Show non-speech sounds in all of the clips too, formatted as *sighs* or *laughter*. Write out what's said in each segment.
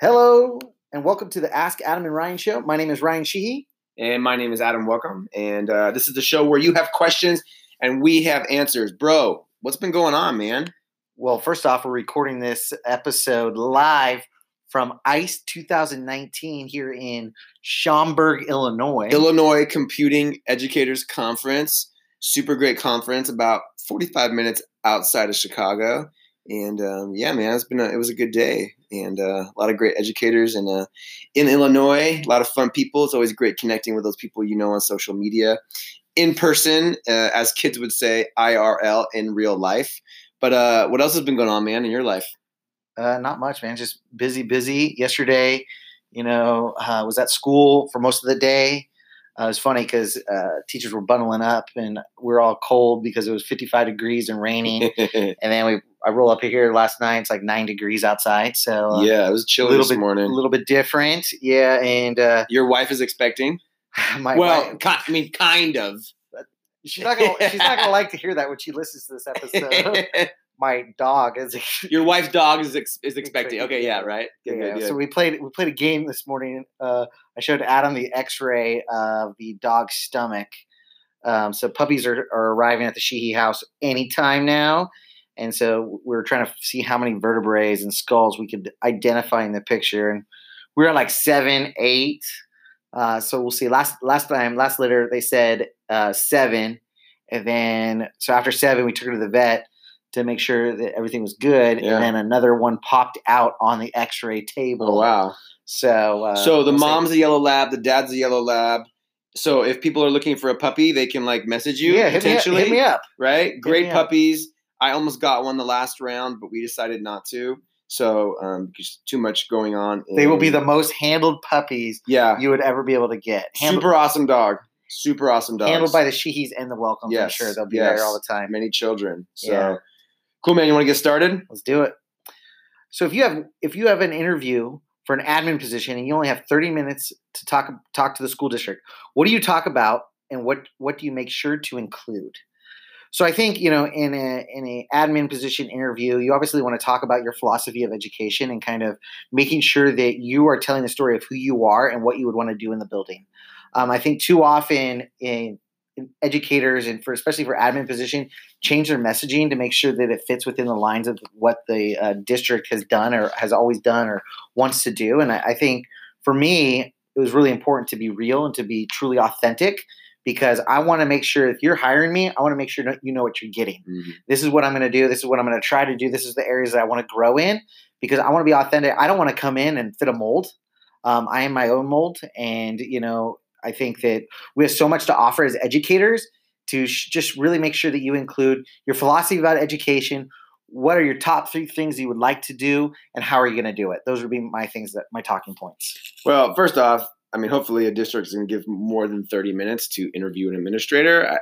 Hello, and welcome to the Ask Adam and Ryan show. My name is Ryan Sheehy. And my name is Adam Welcome. And uh, this is the show where you have questions and we have answers. Bro, what's been going on, man? Well, first off, we're recording this episode live from ICE 2019 here in Schaumburg, Illinois. Illinois Computing Educators Conference. Super great conference, about 45 minutes outside of Chicago. And um, yeah, man, it's been a, it was a good day, and uh, a lot of great educators in uh, in Illinois. A lot of fun people. It's always great connecting with those people you know on social media, in person, uh, as kids would say, IRL in real life. But uh, what else has been going on, man, in your life? Uh, not much, man. Just busy, busy. Yesterday, you know, uh, was at school for most of the day. Uh, it was funny because uh, teachers were bundling up and we are all cold because it was 55 degrees and raining. *laughs* and then we, I roll up here last night. It's like nine degrees outside. So uh, yeah, it was chilly this bit, morning. A little bit different. Yeah, and uh, your wife is expecting. *sighs* My, well, my, I mean, kind of. She's not gonna. she's not gonna like to hear that when she listens to this episode. *laughs* my dog is. Your wife's dog is ex- is expecting. Okay, yeah, right. Good, yeah. Good, so we played we played a game this morning. Uh, I showed Adam the X-ray of the dog's stomach. Um, so puppies are, are arriving at the Sheehy house anytime now, and so we are trying to see how many vertebrae and skulls we could identify in the picture, and we at like seven, eight. Uh, so we'll see. Last last time, last litter, they said uh, seven, and then so after seven, we took her to the vet to make sure that everything was good, yeah. and then another one popped out on the X-ray table. Oh wow! So uh, so the we'll mom's a yellow lab, the dad's a yellow lab. So if people are looking for a puppy, they can like message you yeah, potentially. Hit me up. Hit me up. Right? Hit Great puppies. Up. I almost got one the last round, but we decided not to. So um, just too much going on. they will be the most handled puppies yeah. you would ever be able to get. Handled, Super awesome dog. Super awesome dog. Handled by the Sheehys and the Welcome. Yes. I'm sure they'll be yes. there all the time. Many children. So yeah. cool, man. You want to get started? Let's do it. So if you have if you have an interview for an admin position and you only have 30 minutes to talk talk to the school district, what do you talk about and what what do you make sure to include? So I think you know in a in a admin position interview, you obviously want to talk about your philosophy of education and kind of making sure that you are telling the story of who you are and what you would want to do in the building. Um, I think too often in, in, educators and for especially for admin position change their messaging to make sure that it fits within the lines of what the uh, district has done or has always done or wants to do. And I, I think for me, it was really important to be real and to be truly authentic because I want to make sure if you're hiring me, I want to make sure you know what you're getting. Mm-hmm. This is what I'm going to do. This is what I'm going to try to do. This is the areas that I want to grow in because I want to be authentic. I don't want to come in and fit a mold. Um, I am my own mold, and you know, I think that we have so much to offer as educators to sh- just really make sure that you include your philosophy about education. What are your top three things you would like to do, and how are you going to do it? Those would be my things that my talking points. Well, first off, I mean, hopefully a district is going to give more than 30 minutes to interview an administrator. I,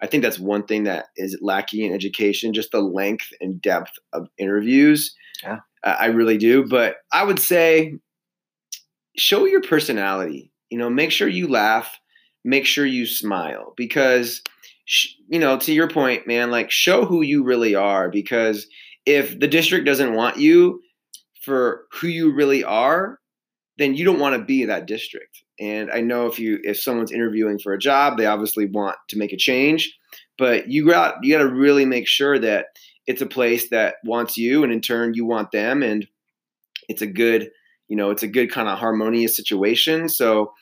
I think that's one thing that is lacking in education, just the length and depth of interviews. Yeah. I really do. But I would say show your personality. You know, make sure you laugh, make sure you smile because, you know, to your point, man, like show who you really are because if the district doesn't want you for who you really are, then you don't want to be that district. And I know if you if someone's interviewing for a job, they obviously want to make a change, but you got you got to really make sure that it's a place that wants you, and in turn you want them, and it's a good you know it's a good kind of harmonious situation. So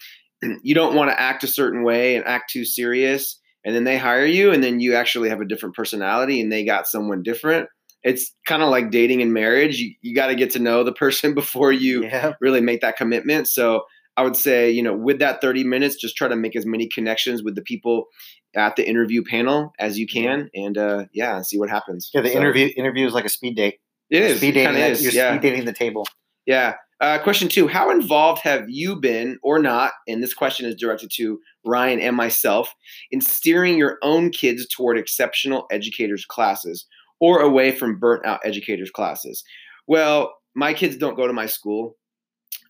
*clears throat* you don't want to act a certain way and act too serious, and then they hire you, and then you actually have a different personality, and they got someone different it's kind of like dating and marriage. You, you got to get to know the person *laughs* before you yeah. really make that commitment. So I would say, you know, with that 30 minutes, just try to make as many connections with the people at the interview panel as you can, and uh, yeah, see what happens. Yeah, the so, interview interview is like a speed date. It is speed dating. Is, you're yeah. speed dating the table. Yeah. Uh, question two: How involved have you been, or not? And this question is directed to Ryan and myself in steering your own kids toward exceptional educators classes or away from burnt out educators classes. Well, my kids don't go to my school.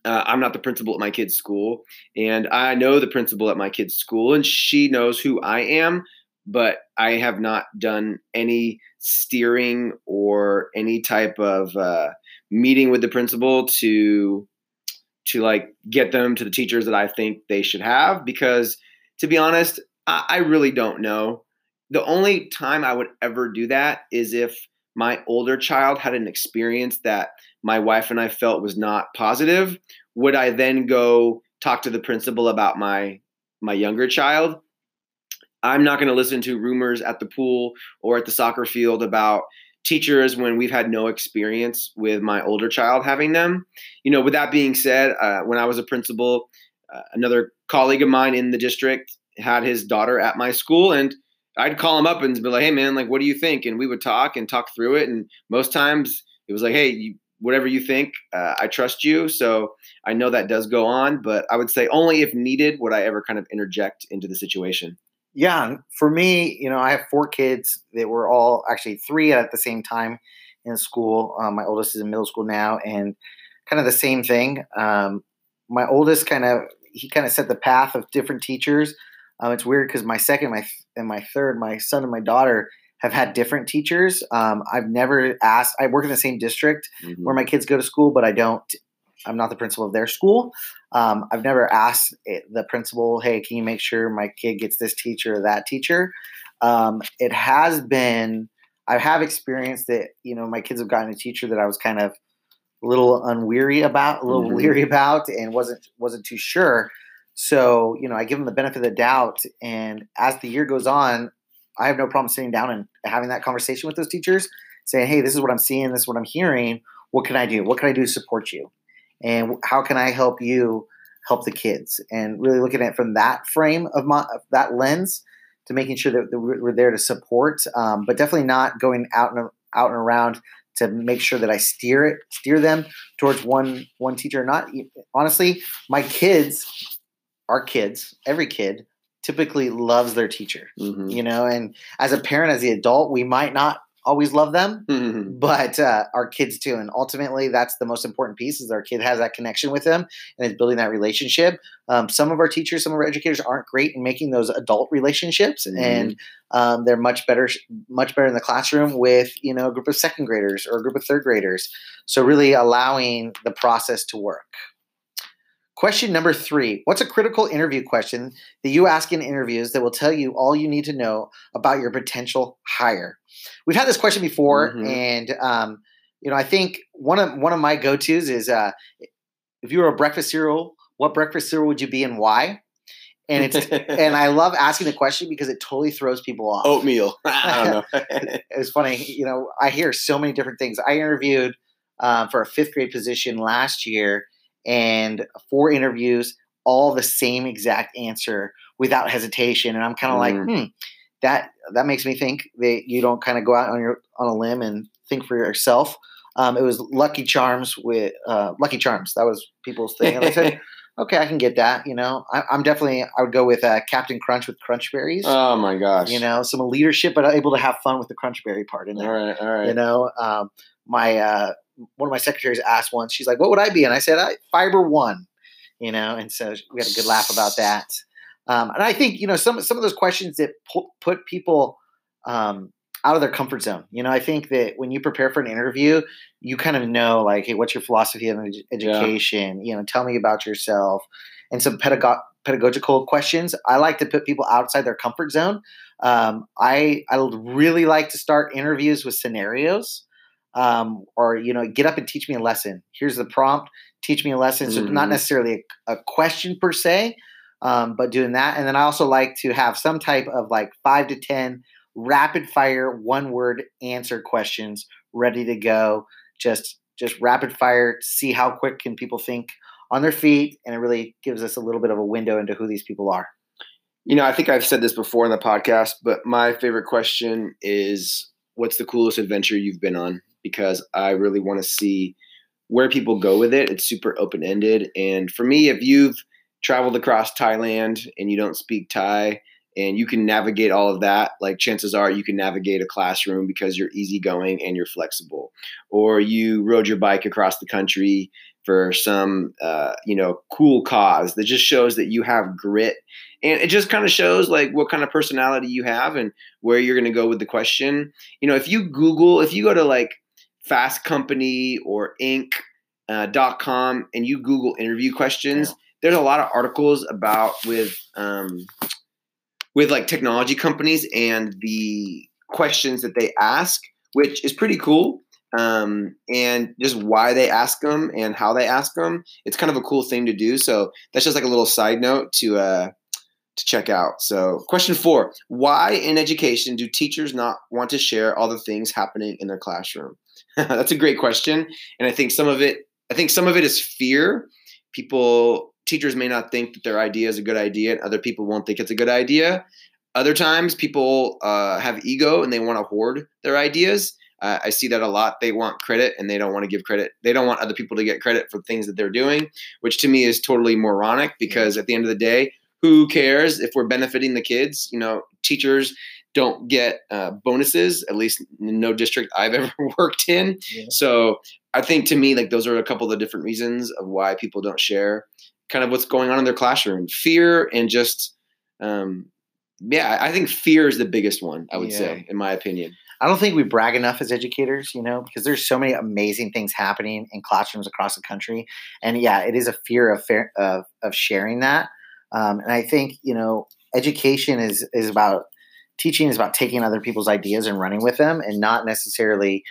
Uh, I'm not the principal at my kid's school, and I know the principal at my kid's school, and she knows who I am, but I have not done any steering or any type of uh, meeting with the principal to to like get them to the teachers that I think they should have because to be honest, I, I really don't know. The only time I would ever do that is if my older child had an experience that my wife and I felt was not positive. Would I then go talk to the principal about my my younger child? I'm not going to listen to rumors at the pool or at the soccer field about teachers when we've had no experience with my older child having them. You know, with that being said, uh, when I was a principal, uh, another colleague of mine in the district had his daughter at my school and I'd call him up and be like, "Hey, man, like, what do you think?" And we would talk and talk through it. And most times it was like, "Hey, you, whatever you think, uh, I trust you." So I know that does go on, but I would say only if needed would I ever kind of interject into the situation yeah, for me, you know, I have four kids that were all actually three at the same time in school. Um, my oldest is in middle school now, and kind of the same thing. Um, my oldest kind of he kind of set the path of different teachers. Um, it's weird because my second, my and my third, my son and my daughter have had different teachers. Um, I've never asked. I work in the same district mm-hmm. where my kids go to school, but I don't I'm not the principal of their school. Um, I've never asked the principal, "Hey, can you make sure my kid gets this teacher or that teacher?" Um, it has been. I have experienced that. You know, my kids have gotten a teacher that I was kind of a little unweary about, a little mm-hmm. leery *laughs* about, and wasn't wasn't too sure. So you know, I give them the benefit of the doubt, and as the year goes on, I have no problem sitting down and having that conversation with those teachers, saying, "Hey, this is what I'm seeing. This is what I'm hearing. What can I do? What can I do to support you?" and how can I help you help the kids? And really looking at it from that frame of my, that lens to making sure that we're there to support, um, but definitely not going out and out and around to make sure that I steer it, steer them towards one one teacher. Not honestly, my kids, our kids, every kid typically loves their teacher. Mm-hmm. You know, and as a parent, as the adult, we might not always love them, mm-hmm. but uh, our kids too. And ultimately, that's the most important piece: is our kid has that connection with them and is building that relationship. Um, some of our teachers, some of our educators aren't great in making those adult relationships, mm-hmm. and um, they're much better, much better in the classroom with you know a group of second graders or a group of third graders. So really allowing the process to work. Question number three What's a critical interview question that you ask in interviews that will tell you all you need to know about your potential hire? We've had this question before, mm-hmm. and um, you know, I think one of one of my go tos is uh, if you were a breakfast cereal, what breakfast cereal would you be and why? And it's and I love asking the question because it totally throws people off. Oatmeal. *laughs* I don't know. *laughs* it was funny. You know, I hear so many different things. I interviewed uh, for a fifth grade position last year and four interviews, all the same exact answer without hesitation. And I'm kind of mm. like, hmm, that that makes me think that you don't kind of go out on your on a limb and think for yourself. Um, it was Lucky Charms with uh, Lucky Charms. That was people's thing. And I said, *laughs* okay, I can get that. You know, I, am definitely I would go with uh, Captain Crunch with Crunch Berries. Oh my gosh! You know, some leadership, but able to have fun with the Crunch Berry part in there. All right, all right. You know, um, my uh, one of my secretaries asked once, she's like, "What would I be?" And I said, I, "Fiber one," you know, and so we had a good laugh about that. Um, and I think you know some some of those questions that pu- put people um, out of their comfort zone. You know, I think that when you prepare for an interview, you kind of know like, hey, what's your philosophy of education? Yeah. You know, tell me about yourself, and some pedago- pedagogical questions. I like to put people outside their comfort zone. Um, I I really like to start interviews with scenarios um, or you know get up and teach me a lesson. Here's the prompt teach me a lesson. So mm-hmm. not necessarily a, a, question per se um, but doing that. And then i also like to have some type of like five to ten rapid fire one word answer questions ready to go. Just just rapid fire see how quick can people think on their feet and it really gives us a little bit of a window into who these people are. You know i think i've said this before in the podcast but my favorite question is what's the coolest adventure you've been on because I really want to see where people go with it. It's super open ended. And for me, if you've traveled across Thailand and you don't speak Thai and you can navigate all of that, like chances are you can navigate a classroom because you're easygoing and you're flexible. Or you rode your bike across the country for some uh, you know cool cause that just shows that you have grit and it just kind of shows like what kind of personality you have and where you're going to go with the question you know if you google if you go to like Fast Company or Inc. uh, dot com and you Google interview questions, yeah. there's a lot of articles about with um, with like technology companies and the questions that they ask, which is pretty cool. Um, and just why they ask them and how they ask them. It's kind of a cool thing to do. So that's just like a little side note to uh, to check out. So, question four: Why in education do teachers not want to share all the things happening in their classroom? *laughs* that's a great question, and I think some of it I think some of it is fear. People, teachers may not think that their idea is a good idea, and other people won't think it's a good idea. Other times, people uh, have ego and they want to hoard their ideas. Uh, I see that a lot. They want credit and they don't want to give credit. They don't want other people to get credit for things that they're doing, which to me is totally moronic because at the end of the day, who cares if we're benefiting the kids? You know, teachers don't get uh, bonuses, at least no district I've *laughs* ever worked in. Yeah. So I think to me, like those are a couple of the different reasons of why people don't share kind of what's going on in their classroom. Fear and just, um, yeah, I think fear is the biggest one, I would yeah. say, in my opinion. I don't think we brag enough as educators, you know, because there's so many amazing things happening in classrooms across the country. And yeah, it is a fear of, fair, of, of sharing that. Um, and I think, you know, education is, is about teaching is about taking other people's ideas and running with them and not necessarily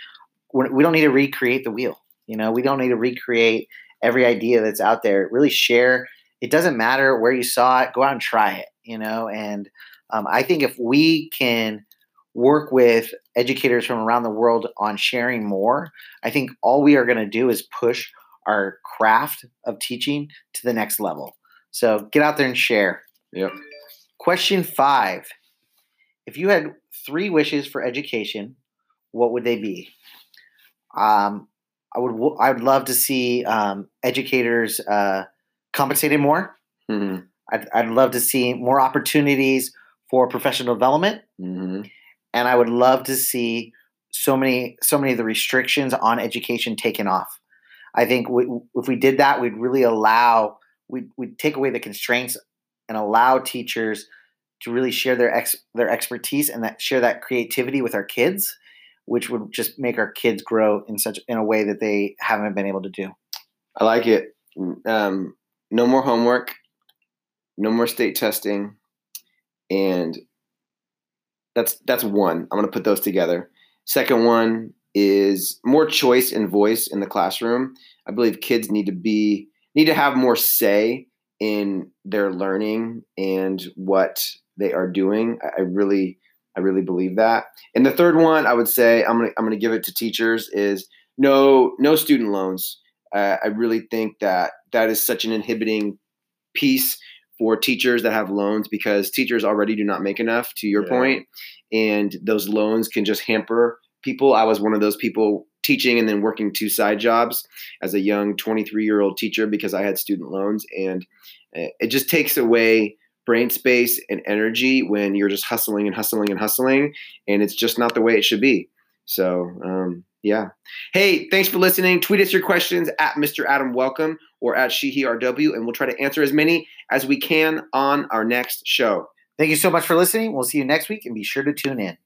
we don't need to recreate the wheel you know? We don't need to recreate every idea that's out there. Really share it doesn't matter where you saw it go out and try it you know? And um, i think if we can work with educators from around the world on sharing more i think all we are going to do is push our craft of teaching to the next level. So get out there and share. Yep. Question five if you had three wishes for education, what would they be? Um, I would I would love to see um, educators uh, compensated more. Mm-hmm. I'd, I'd love to see more opportunities for professional development, mm-hmm. and I would love to see so many so many of the restrictions on education taken off. I think we, if we did that, we'd really allow we'd, we'd take away the constraints and allow teachers to really share their ex their expertise and that share that creativity with our kids, which would just make our kids grow in such in a way that they haven't been able to do. I like it. Um, no more homework, no more state testing, and that's that's one. I'm to put those together. Second one is more choice and voice in the classroom. I believe kids need to be need to have more say in their learning and what they are doing. I, really, I really believe that. And the third one, I would say, I'm gonna, I'm gonna give it to teachers is no, no student loans. Uh, I really think that that is such an inhibiting piece for teachers that have loans because teachers already do not make enough. To your yeah. point, and those loans can just hamper people. I was one of those people teaching and then working two side jobs as a young 23 year old teacher because I had student loans, and uh, it just takes away brain space and energy when you're just hustling and hustling and hustling and it's just not the way it should be. So um, yeah. Hey thanks for listening. Tweet us your questions at mr adam welcome or at rw and we'll try to answer as many as we can on our next show. Thank you so much for listening. We'll see you next week and be sure to tune in